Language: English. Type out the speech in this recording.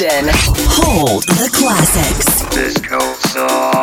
selection. Hold the classics. Disco song.